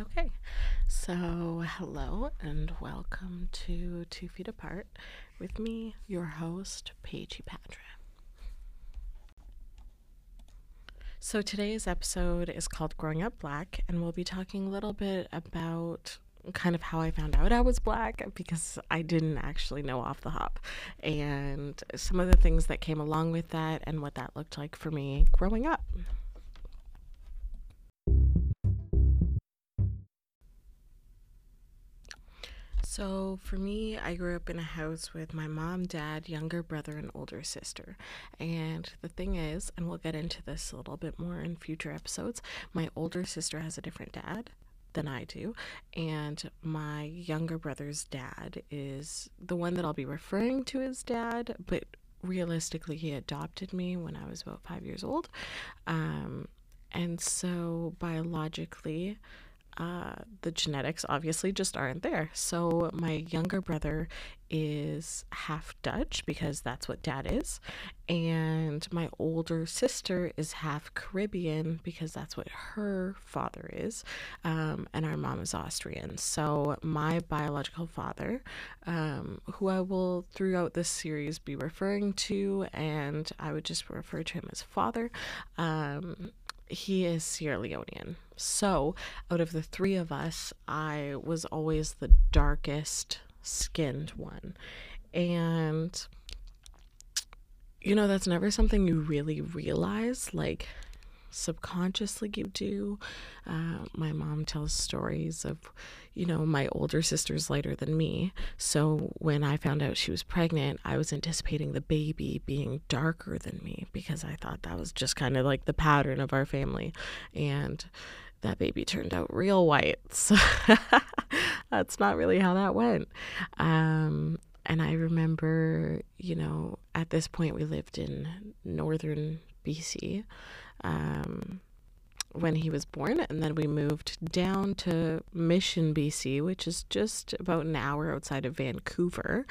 Okay, so hello and welcome to Two Feet Apart with me, your host, Paigey Patra. So today's episode is called Growing Up Black, and we'll be talking a little bit about kind of how I found out I was black because I didn't actually know off the hop, and some of the things that came along with that and what that looked like for me growing up. So, for me, I grew up in a house with my mom, dad, younger brother, and older sister. And the thing is, and we'll get into this a little bit more in future episodes, my older sister has a different dad than I do. And my younger brother's dad is the one that I'll be referring to as dad, but realistically, he adopted me when I was about five years old. Um, and so, biologically, uh, the genetics obviously just aren't there. So my younger brother is half Dutch because that's what dad is, and my older sister is half Caribbean because that's what her father is, um, and our mom is Austrian. So my biological father, um, who I will throughout this series be referring to, and I would just refer to him as father. Um, he is Sierra Leonean. So, out of the three of us, I was always the darkest skinned one. And, you know, that's never something you really realize. Like, subconsciously do. Uh, my mom tells stories of, you know, my older sister's lighter than me. So when I found out she was pregnant, I was anticipating the baby being darker than me because I thought that was just kind of like the pattern of our family. And that baby turned out real white. So that's not really how that went. Um, and I remember, you know, at this point we lived in northern BC um, when he was born. And then we moved down to Mission, BC, which is just about an hour outside of Vancouver.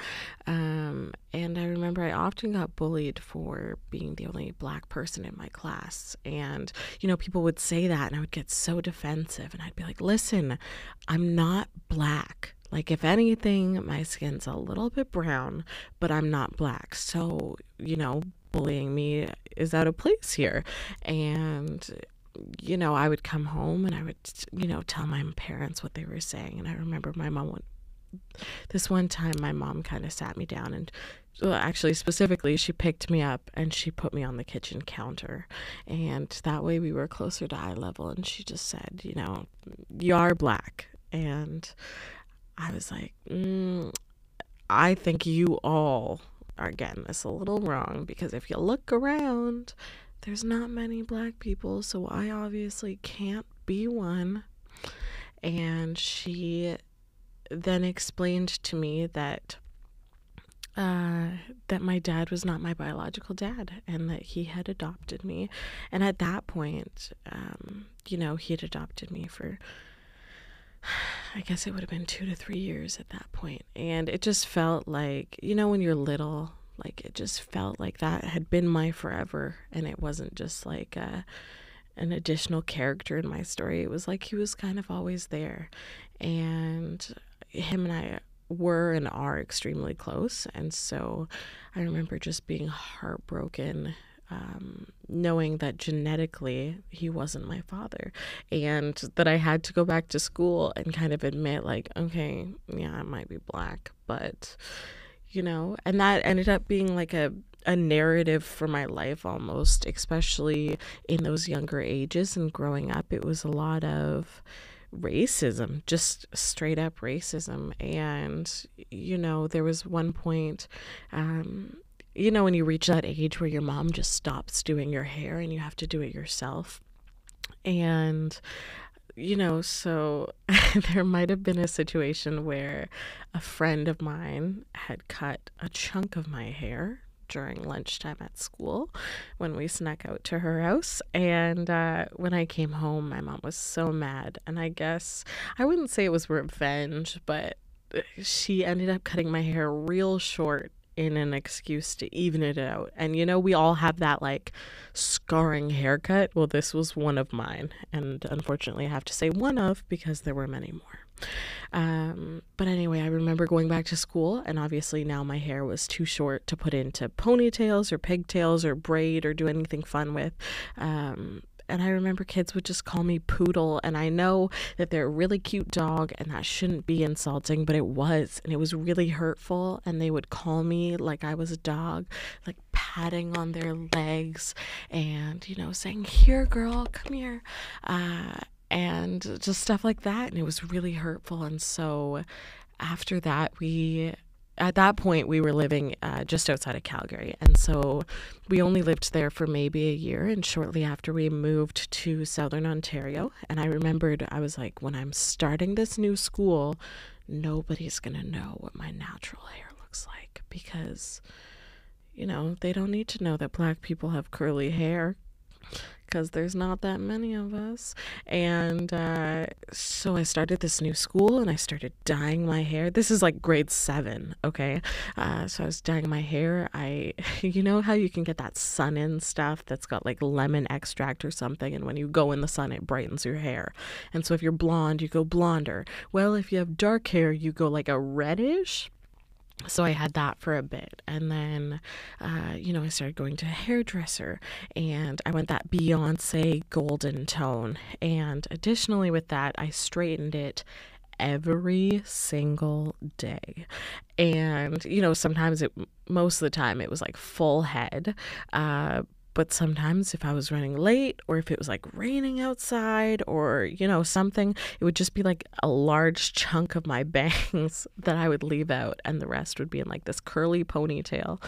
Um, and I remember I often got bullied for being the only black person in my class. And, you know, people would say that, and I would get so defensive. And I'd be like, listen, I'm not black. Like, if anything, my skin's a little bit brown, but I'm not black. So, you know, bullying me is out of place here. And, you know, I would come home and I would, you know, tell my parents what they were saying. And I remember my mom went, this one time my mom kind of sat me down and well, actually specifically she picked me up and she put me on the kitchen counter and that way we were closer to eye level and she just said you know you are black and i was like mm, i think you all are getting this a little wrong because if you look around, there's not many black people, so I obviously can't be one. And she then explained to me that uh, that my dad was not my biological dad and that he had adopted me. And at that point, um, you know, he had adopted me for, I guess it would have been two to three years at that point. And it just felt like, you know, when you're little, like it just felt like that had been my forever. And it wasn't just like a, uh, an additional character in my story. It was like he was kind of always there. And him and I were and are extremely close. And so I remember just being heartbroken um, knowing that genetically he wasn't my father and that I had to go back to school and kind of admit, like, okay, yeah, I might be black, but, you know, and that ended up being like a, a narrative for my life almost, especially in those younger ages and growing up. It was a lot of, racism, just straight up racism. And, you know, there was one point um, you know, when you reach that age where your mom just stops doing your hair and you have to do it yourself. And, you know, so there might have been a situation where a friend of mine had cut a chunk of my hair during lunchtime at school when we snuck out to her house. And uh, when I came home, my mom was so mad. And I guess I wouldn't say it was revenge, but she ended up cutting my hair real short in an excuse to even it out. And you know, we all have that like scarring haircut. Well, this was one of mine. And unfortunately, I have to say one of because there were many more. Um, but anyway, I remember going back to school, and obviously now my hair was too short to put into ponytails or pigtails or braid or do anything fun with. Um, and I remember kids would just call me Poodle. And I know that they're a really cute dog and that shouldn't be insulting, but it was. And it was really hurtful. And they would call me like I was a dog, like patting on their legs and, you know, saying, Here, girl, come here. Uh, and just stuff like that. And it was really hurtful. And so after that, we at that point we were living uh, just outside of calgary. And so we only lived there for maybe a year. And shortly after we moved to southern ontario. And i remembered i was like when i'm starting this new school nobody's going to know what my natural hair looks like because you know they don't need to know that black people have curly hair because there's not that many of us. And uh, so I started this new school and I started dyeing my hair. This is like grade seven, okay? Uh, so I was dyeing my hair. I, you know how you can get that sun in stuff that's got like lemon extract or something, and when you go in the sun, it brightens your hair. And so if you're blonde, you go blonder. Well, if you have dark hair, you go like a reddish so I had that for a bit, and then, uh, you know, I started going to a hairdresser, and I went that Beyonce golden tone, and additionally with that, I straightened it every single day, and you know, sometimes it, most of the time, it was like full head, uh, but sometimes if I was running late or if it was like raining outside or, you know, something, it would just be like a large chunk of my bangs that I would leave out and the rest would be in like this curly ponytail.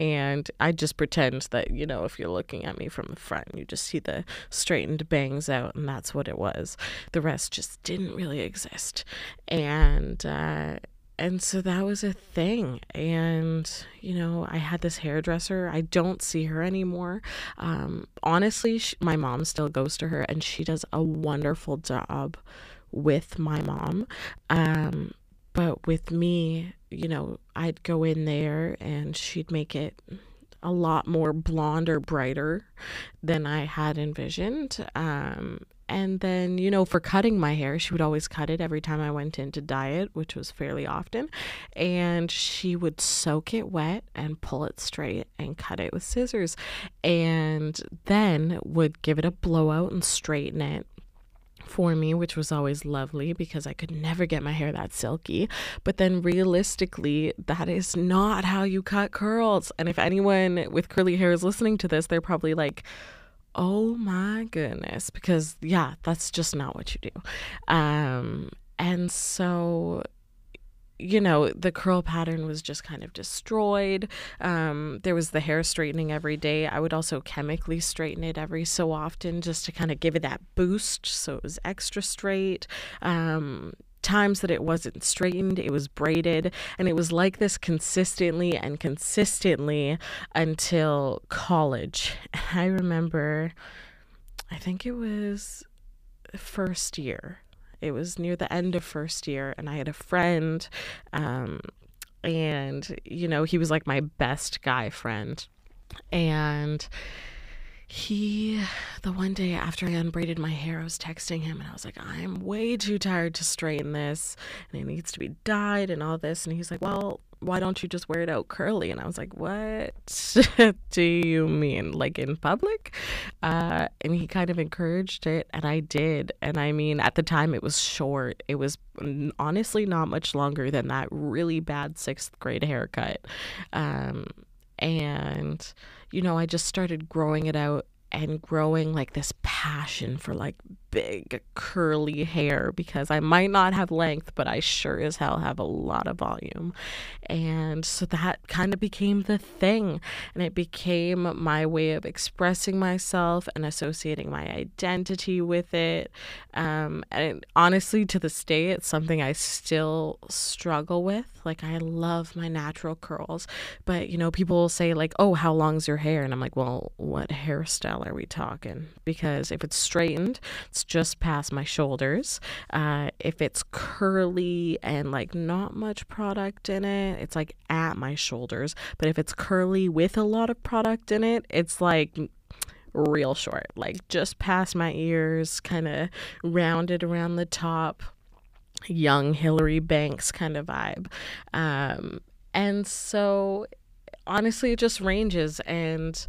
And I just pretend that, you know, if you're looking at me from the front, you just see the straightened bangs out, and that's what it was. The rest just didn't really exist. And, uh, and so that was a thing. And you know i had this hairdresser. I don't see her anymore. Um, honestly she, my mom still goes to her and she does a wonderful job with my mom. Um, but with me you know i'd go in there and she'd make it a lot more blonde or brighter than I had envisioned. Um, and then, you know, for cutting my hair, she would always cut it every time I went in to dye it, which was fairly often. And she would soak it wet and pull it straight and cut it with scissors. And then would give it a blowout and straighten it for me, which was always lovely because I could never get my hair that silky. But then realistically, that is not how you cut curls. And if anyone with curly hair is listening to this, they're probably like, oh my goodness because yeah that's just not what you do. Um and so you know the curl pattern was just kind of destroyed. Um, there was the hair straightening every day. I would also chemically straighten it every so often just to kind of give it that boost so it was extra straight. Um, times that it wasn't straightened, it was braided, and it was like this consistently and consistently until college. I remember, I think it was first year. It was near the end of first year, and I had a friend, um, and you know, he was like my best guy friend. And he the one day after I unbraided my hair, I was texting him and I was like, I'm way too tired to straighten this and it needs to be dyed and all this. And he's like, Well, why don't you just wear it out curly? And I was like, What do you mean? Like in public? Uh, and he kind of encouraged it, and I did. And I mean, at the time, it was short. It was honestly not much longer than that really bad sixth grade haircut. Um, and you know, I just started growing it out and growing like this passion for like big curly hair because I might not have length, but I sure as hell have a lot of volume. And so that kind of became the thing. And it became my way of expressing myself and associating my identity with it. Um, and honestly, to this day, it's something I still struggle with. Like, I love my natural curls, but you know, people will say, like, oh, how long's your hair? And I'm like, well, what hairstyle are we talking? Because if it's straightened, it's just past my shoulders. Uh, if it's curly and like not much product in it, it's like at my shoulders. But if it's curly with a lot of product in it, it's like real short, like just past my ears, kind of rounded around the top, young Hillary Banks kind of vibe. Um, and so honestly, it just ranges. And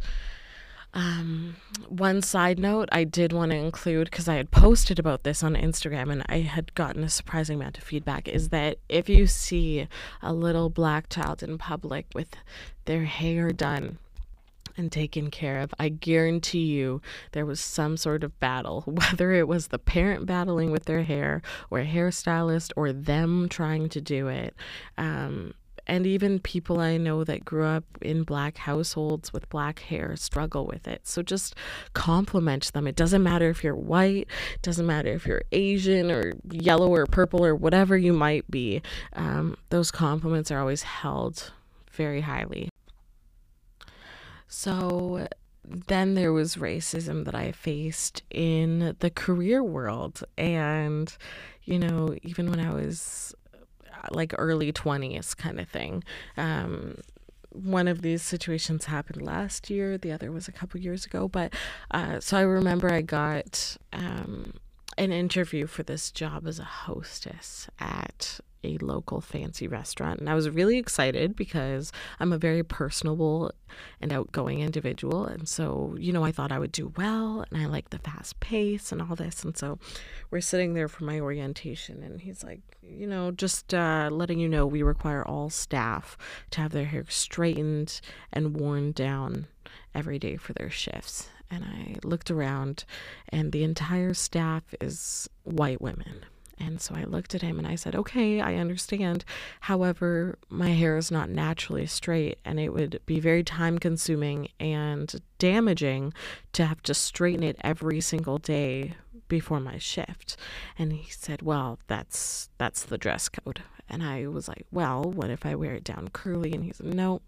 um, one side note I did want to include because I had posted about this on Instagram and I had gotten a surprising amount of feedback is that if you see a little black child in public with their hair done and taken care of, I guarantee you there was some sort of battle, whether it was the parent battling with their hair or a hairstylist or them trying to do it. Um, and even people I know that grew up in black households with black hair struggle with it. So just compliment them. It doesn't matter if you're white, it doesn't matter if you're Asian or yellow or purple or whatever you might be. Um, those compliments are always held very highly. So then there was racism that I faced in the career world. And, you know, even when I was like early 20s kind of thing. Um, one of these situations happened last year, the other was a couple years ago. But uh, so I remember I got um, an interview for this job as a hostess at a local fancy restaurant. And I was really excited because I'm a very personable and outgoing individual. And so, you know, I thought I would do well and I like the fast pace and all this. And so we're sitting there for my orientation and he's like, you know, just uh, letting you know we require all staff to have their hair straightened and worn down every day for their shifts. And I looked around and the entire staff is white women. And so I looked at him and I said, Okay, I understand. However, my hair is not naturally straight, and it would be very time consuming and damaging to have to straighten it every single day before my shift. And he said, Well, that's that's the dress code. And I was like, Well, what if I wear it down curly? And he said, No.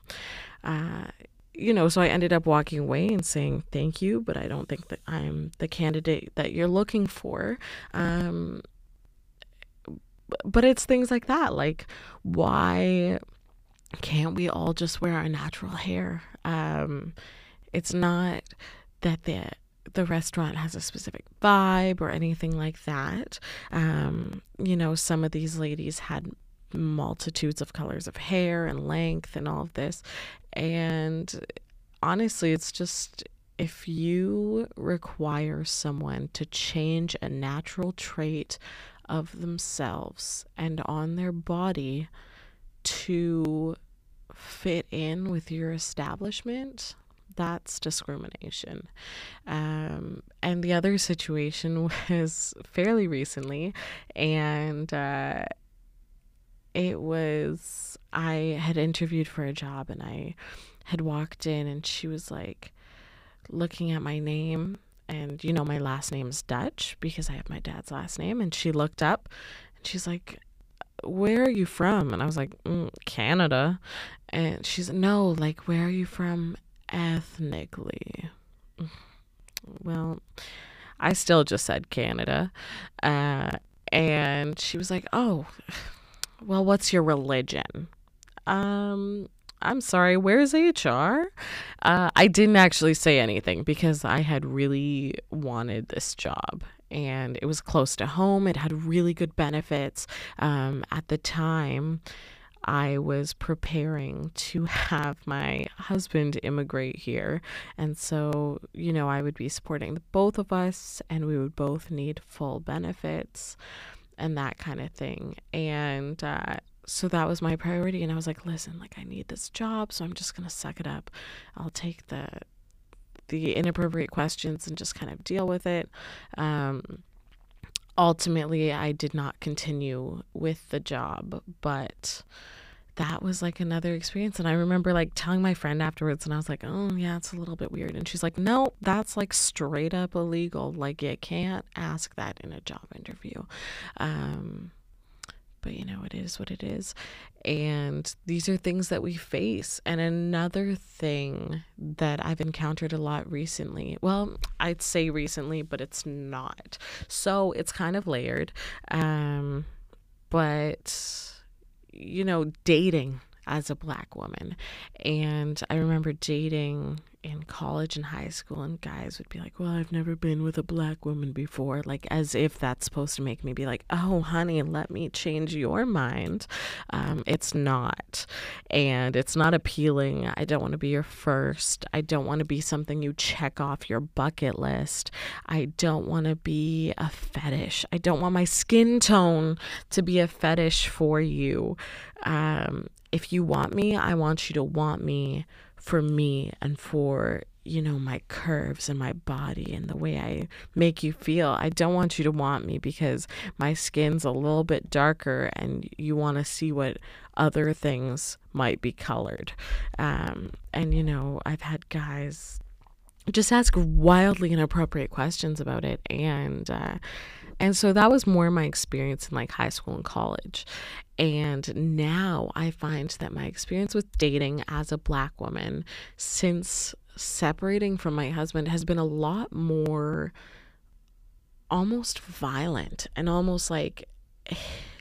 Uh, you know, so I ended up walking away and saying thank you, but I don't think that I'm the candidate that you're looking for. Um, but it's things like that like why can't we all just wear our natural hair? Um it's not that the the restaurant has a specific vibe or anything like that. Um you know some of these ladies had multitudes of colors of hair and length and all of this. And honestly it's just if you require someone to change a natural trait of themselves and on their body to fit in with your establishment, that's discrimination. Um, and the other situation was fairly recently, and uh, it was I had interviewed for a job and I had walked in, and she was like looking at my name and you know my last name's Dutch because I have my dad's last name and she looked up and she's like where are you from? And I was like mm, Canada. And she's no like where are you from ethnically? Well I still just said Canada uh, and she was like oh well what's your religion? Um I'm sorry, where's HR? Uh, I didn't actually say anything because I had really wanted this job and it was close to home. It had really good benefits. Um, at the time, I was preparing to have my husband immigrate here. And so, you know, I would be supporting the both of us and we would both need full benefits and that kind of thing. And uh, so that was my priority and i was like listen like i need this job so i'm just going to suck it up. I'll take the the inappropriate questions and just kind of deal with it. Um, ultimately i did not continue with the job but that was like another experience and i remember like telling my friend afterwards and i was like oh yeah it's a little bit weird and she's like no that's like straight up illegal like you can't ask that in a job interview. Um, but you know, it is what it is. And these are things that we face. And another thing that I've encountered a lot recently, well, I'd say recently, but it's not. So it's kind of layered. Um, but, you know, dating as a black woman. And I remember dating in college and high school, and guys would be like, Well, I've never been with a black woman before. Like, as if that's supposed to make me be like, Oh, honey, let me change your mind. Um, it's not. And it's not appealing. I don't want to be your first. I don't want to be something you check off your bucket list. I don't want to be a fetish. I don't want my skin tone to be a fetish for you. Um, if you want me, I want you to want me for me and for you know my curves and my body and the way I make you feel. I don't want you to want me because my skin's a little bit darker and you want to see what other things might be colored. Um, and you know, I've had guys just ask wildly inappropriate questions about it and uh, and so that was more my experience in like high school and college. And now I find that my experience with dating as a black woman since separating from my husband has been a lot more almost violent and almost like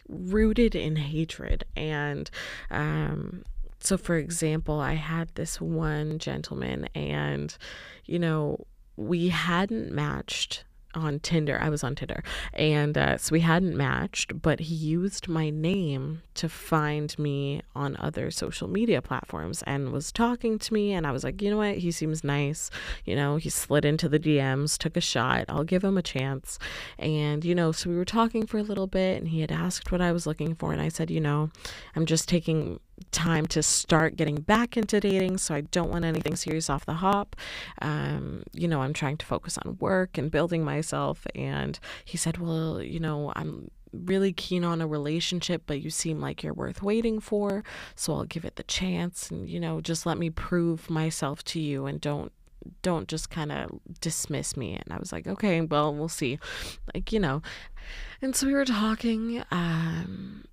rooted in hatred. And um, so, for example, I had this one gentleman, and you know, we hadn't matched on Tinder. I was on Tinder. And uh, so we hadn't matched, but he used my name to find me on other social media platforms and was talking to me. And I was like, you know what? He seems nice. You know, he slid into the DMs, took a shot. I'll give him a chance. And, you know, so we were talking for a little bit and he had asked what I was looking for. And I said, you know, I'm just taking time to start getting back into dating. So I don't want anything serious off the hop. Um, you know, I'm trying to focus on work and building myself. And he said, Well, you know, I'm really keen on a relationship, but you seem like you're worth waiting for. So I'll give it the chance and, you know, just let me prove myself to you and don't don't just kind of dismiss me and i was like okay well we'll see like you know and so we were talking um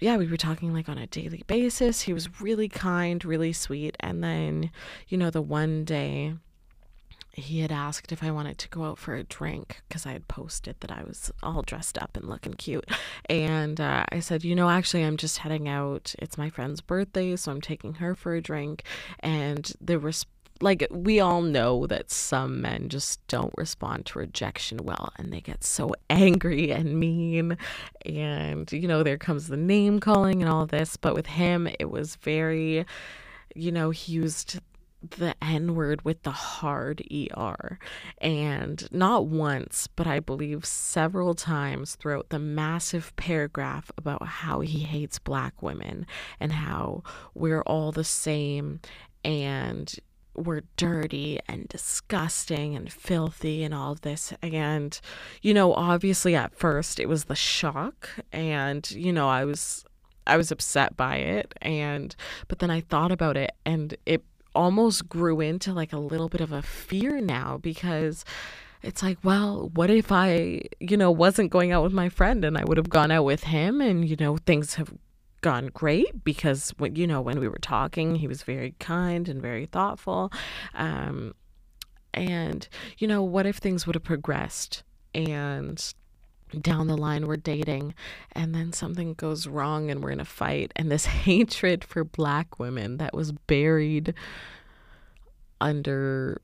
yeah, we were talking like on a daily basis. He was really kind, really sweet. And then, you know, the one day he had asked if I wanted to go out for a drink because I had posted that I was all dressed up and looking cute. And uh, I said, you know, actually, I'm just heading out. It's my friend's birthday, so I'm taking her for a drink. And there was like we all know that some men just don't respond to rejection well and they get so angry and mean and you know there comes the name calling and all this but with him it was very you know he used the N word with the hard ER. And not once, but I believe several times throughout the massive paragraph about how he hates black women and how we're all the same and were dirty and disgusting and filthy and all this. And, you know, obviously at first it was the shock and, you know, I was I was upset by it and but then I thought about it and it almost grew into like a little bit of a fear now because it's like, well, what if I, you know, wasn't going out with my friend and I would have gone out with him and, you know, things have gone great because when you know when we were talking he was very kind and very thoughtful. Um, and you know what if things would have progressed and down the line we're dating and then something goes wrong and we're in a fight and this hatred for black women that was buried under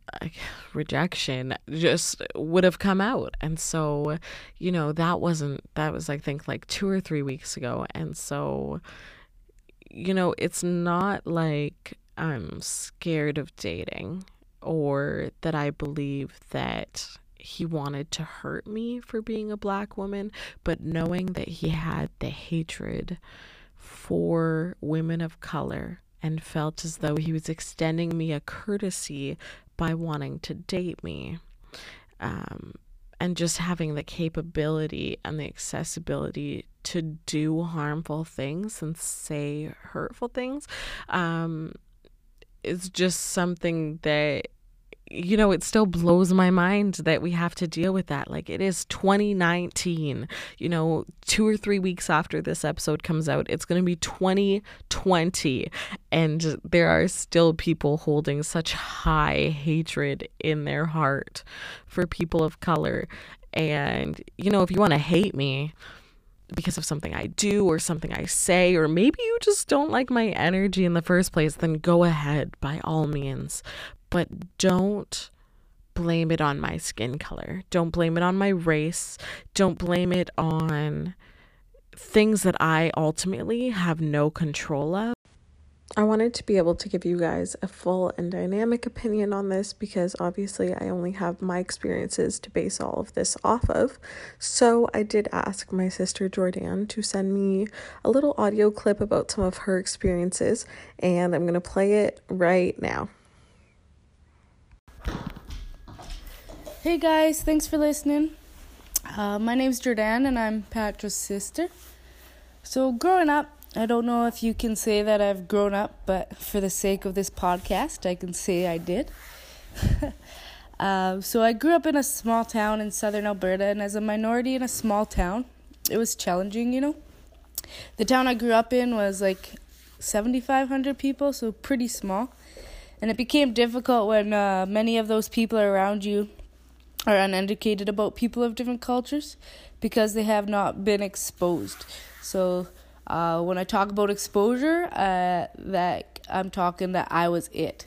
rejection just would have come out. And so you know that wasn't that was i think like 2 or 3 weeks ago. And so you know it's not like i'm scared of dating or that i believe that he wanted to hurt me for being a black woman but knowing that he had the hatred for women of color and felt as though he was extending me a courtesy by wanting to date me. Um, and just having the capability and the accessibility to do harmful things and say hurtful things um, is just something that you know, it still blows my mind that we have to deal with that. Like, it is 2019. You know, two or three weeks after this episode comes out, it's going to be 2020. And there are still people holding such high hatred in their heart for people of color. And, you know, if you want to hate me, because of something I do or something I say, or maybe you just don't like my energy in the first place, then go ahead by all means but don't blame it on my skin color. Don't blame it on my race. Don't blame it on things that I ultimately have no control of. I wanted to be able to give you guys a full and dynamic opinion on this because obviously I only have my experiences to base all of this off of. So I did ask my sister Jordan to send me a little audio clip about some of her experiences, and I'm going to play it right now. Hey guys, thanks for listening. Uh, my name's Jordan and I'm Patra's sister. So, growing up, I don't know if you can say that I've grown up, but for the sake of this podcast, I can say I did. uh, so, I grew up in a small town in southern Alberta, and as a minority in a small town, it was challenging, you know. The town I grew up in was like 7,500 people, so pretty small. And it became difficult when uh, many of those people around you are uneducated about people of different cultures because they have not been exposed. So uh, when I talk about exposure, uh, that I'm talking that I was it.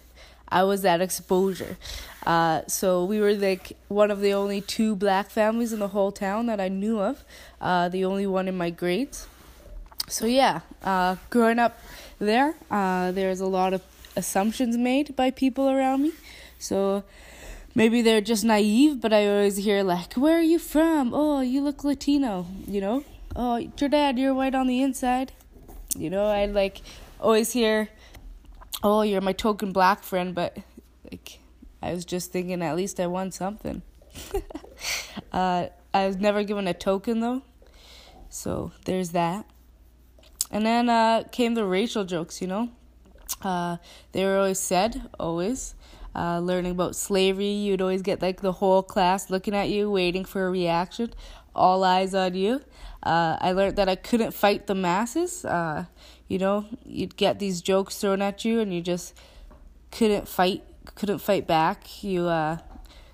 I was that exposure. Uh, so we were like one of the only two black families in the whole town that I knew of, uh, the only one in my grades. So yeah, uh, growing up there, uh, there's a lot of assumptions made by people around me. So maybe they're just naive, but I always hear like, "Where are you from? Oh, you look Latino," you know. "Oh, your dad, you're white on the inside." You know, I like always hear, "Oh, you're my token black friend," but like I was just thinking at least I won something. uh, I was never given a token though. So there's that. And then uh, came the racial jokes, you know. Uh, they were always said, always. Uh, learning about slavery, you'd always get like the whole class looking at you, waiting for a reaction, all eyes on you. Uh, I learned that I couldn't fight the masses. Uh, you know, you'd get these jokes thrown at you, and you just couldn't fight, couldn't fight back. You uh,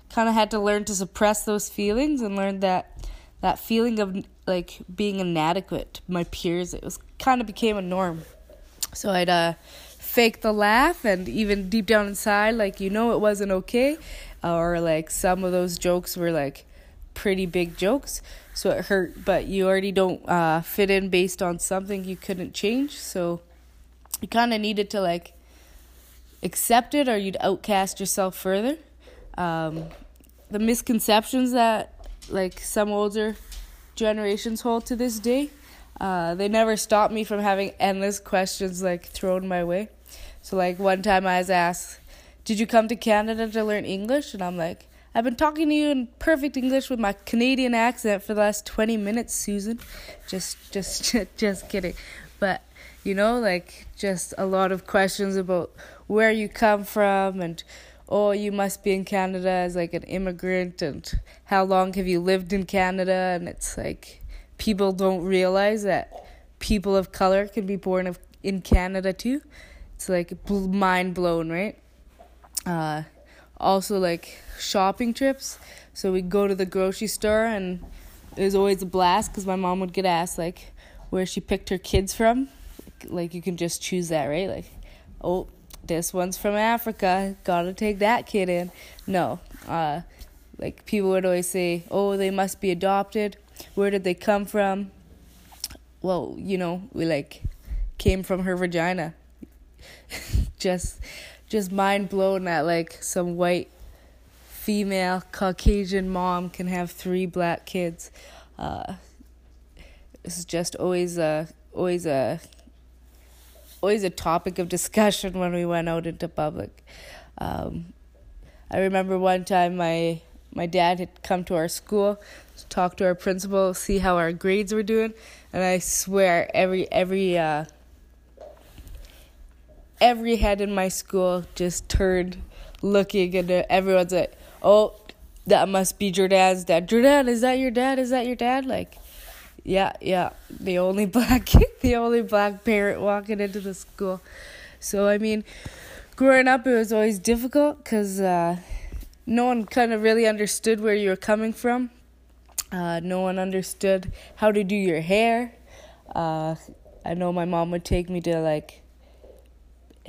kind of had to learn to suppress those feelings and learn that that feeling of like being inadequate to my peers. It was kind of became a norm. So I'd uh, fake the laugh and even deep down inside like you know it wasn't okay. Or like some of those jokes were like pretty big jokes so it hurt. But you already don't uh, fit in based on something you couldn't change so you kind of needed to like accept it or you'd outcast yourself further. Um, the misconceptions that like some older generations hold to this day uh, they never stopped me from having endless questions like thrown my way so like one time I was asked, "Did you come to Canada to learn English?" And I'm like, "I've been talking to you in perfect English with my Canadian accent for the last 20 minutes, Susan." Just just just kidding. But you know, like just a lot of questions about where you come from and oh, you must be in Canada as like an immigrant and how long have you lived in Canada and it's like people don't realize that people of color can be born of, in Canada too it's like mind blown, right? Uh, also like shopping trips. So we go to the grocery store and it was always a blast because my mom would get asked like where she picked her kids from. Like you can just choose that, right? Like, oh, this one's from Africa. Gotta take that kid in. No, uh, like people would always say, oh, they must be adopted. Where did they come from? Well, you know, we like came from her vagina. just just mind blown that like some white female Caucasian mom can have three black kids. Uh, this is just always a always a always a topic of discussion when we went out into public. Um, I remember one time my my dad had come to our school to talk to our principal, see how our grades were doing, and I swear every every uh, every head in my school just turned looking, and everyone's like, "Oh, that must be Jordan's dad. Jordan, is that your dad? Is that your dad?" Like, yeah, yeah, the only black, the only black parent walking into the school. So I mean, growing up, it was always difficult because uh, no one kind of really understood where you were coming from. Uh, no one understood how to do your hair. Uh, I know my mom would take me to like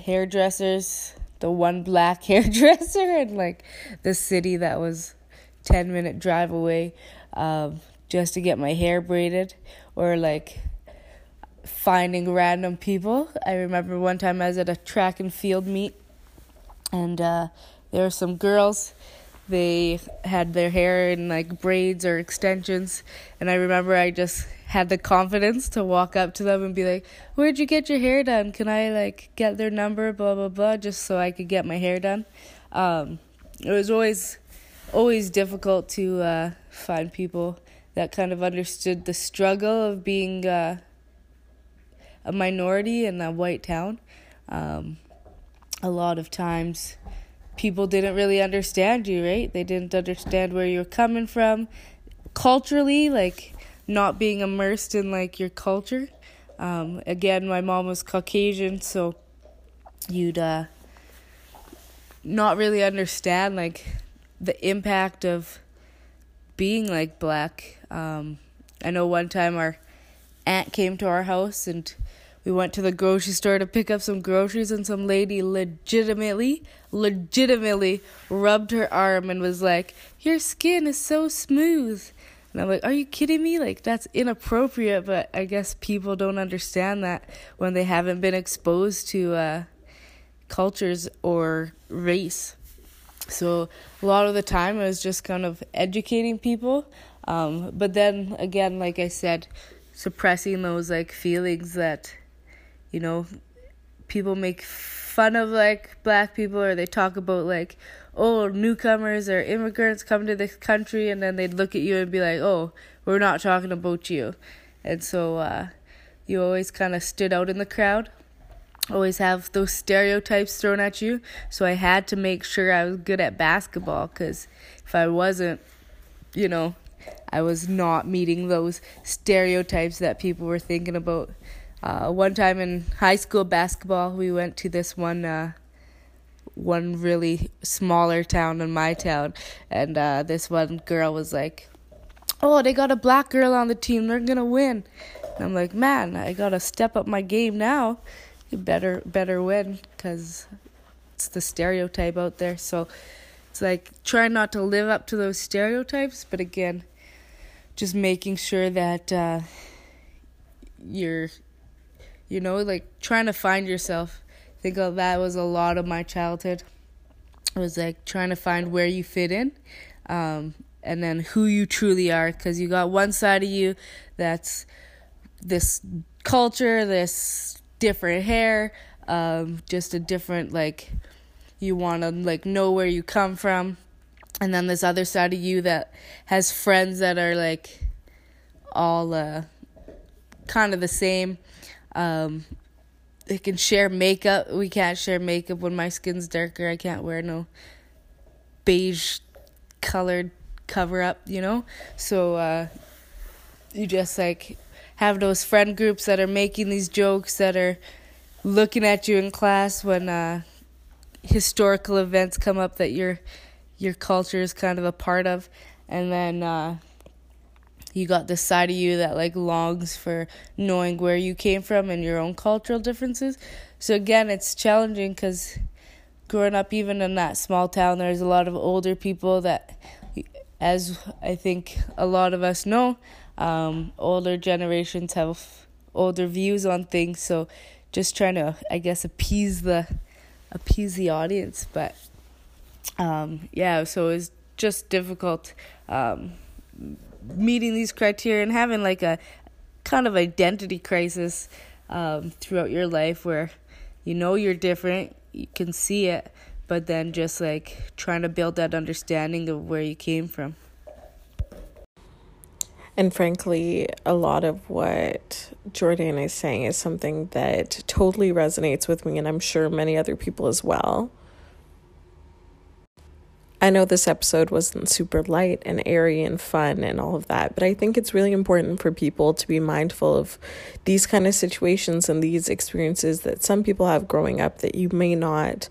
hairdressers, the one black hairdresser in like the city that was 10 minute drive away um, just to get my hair braided or like finding random people. I remember one time I was at a track and field meet and uh, there were some girls they had their hair in like braids or extensions and i remember i just had the confidence to walk up to them and be like where'd you get your hair done? Can i like get their number blah blah blah just so i could get my hair done? Um, it was always always difficult to uh, find people that kind of understood the struggle of being uh, a minority in a white town. Um, a lot of times people didn't really understand you, right? They didn't understand where you were coming from. Culturally, like not being immersed in like your culture. Um, again, my mom was Caucasian, so you'd uh, not really understand like the impact of being like black. Um, I know one time our aunt came to our house and we went to the grocery store to pick up some groceries, and some lady legitimately, legitimately rubbed her arm and was like, Your skin is so smooth. And I'm like, Are you kidding me? Like, that's inappropriate, but I guess people don't understand that when they haven't been exposed to uh, cultures or race. So, a lot of the time, I was just kind of educating people. Um, but then again, like I said, suppressing those like feelings that you know, people make fun of like black people or they talk about like oh newcomers or immigrants come to this country and then they'd look at you and be like oh we're not talking about you. And so uh, you always kind of stood out in the crowd. Always have those stereotypes thrown at you. So i had to make sure i was good at basketball because if i wasn't you know i was not meeting those stereotypes that people were thinking about uh, one time in high school basketball, we went to this one uh, one really smaller town in my town, and uh, this one girl was like, "Oh, they got a black girl on the team. They're gonna win." And I'm like, "Man, I gotta step up my game now. You better better win, cause it's the stereotype out there." So it's like trying not to live up to those stereotypes, but again, just making sure that uh, you're you know, like trying to find yourself. I think of that was a lot of my childhood. It was like trying to find where you fit in, um, and then who you truly are. Because you got one side of you that's this culture, this different hair, um, just a different like you want to like know where you come from, and then this other side of you that has friends that are like all uh, kind of the same um, they can share makeup. We can't share makeup when my skin's darker. I can't wear no beige colored cover up, you know? So uh, you just like have those friend groups that are making these jokes that are looking at you in class when uh, historical events come up that your your culture is kind of a part of and then uh, you got this side of you that like longs for knowing where you came from and your own cultural differences. So again, it's challenging because growing up even in that small town, there's a lot of older people that, as I think a lot of us know, um, older generations have older views on things. So just trying to, I guess, appease the appease the audience, but um, yeah, so it's just difficult. Um, meeting these criteria and having like a kind of identity crisis um, throughout your life where you know you're different, you can see it, but then just like trying to build that understanding of where you came from. And frankly, a lot of what Jordan is saying is something that totally resonates with me, and I'm sure many other people as well. I know this episode wasn't super light and airy and fun and all of that, but I think it's really important for people to be mindful of these kind of situations and these experiences that some people have growing up that you may not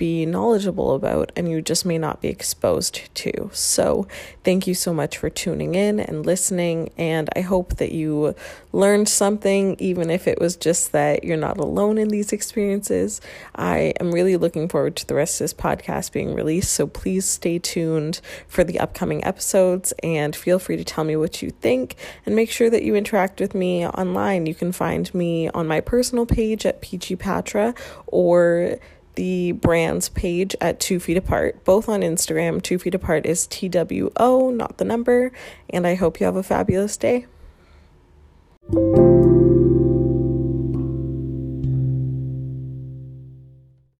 be knowledgeable about and you just may not be exposed to. So, thank you so much for tuning in and listening. And I hope that you learned something, even if it was just that you're not alone in these experiences. I am really looking forward to the rest of this podcast being released. So, please stay tuned for the upcoming episodes and feel free to tell me what you think and make sure that you interact with me online. You can find me on my personal page at Peachy Patra or the brand's page at Two Feet Apart, both on Instagram. Two Feet Apart is T W O, not the number. And I hope you have a fabulous day.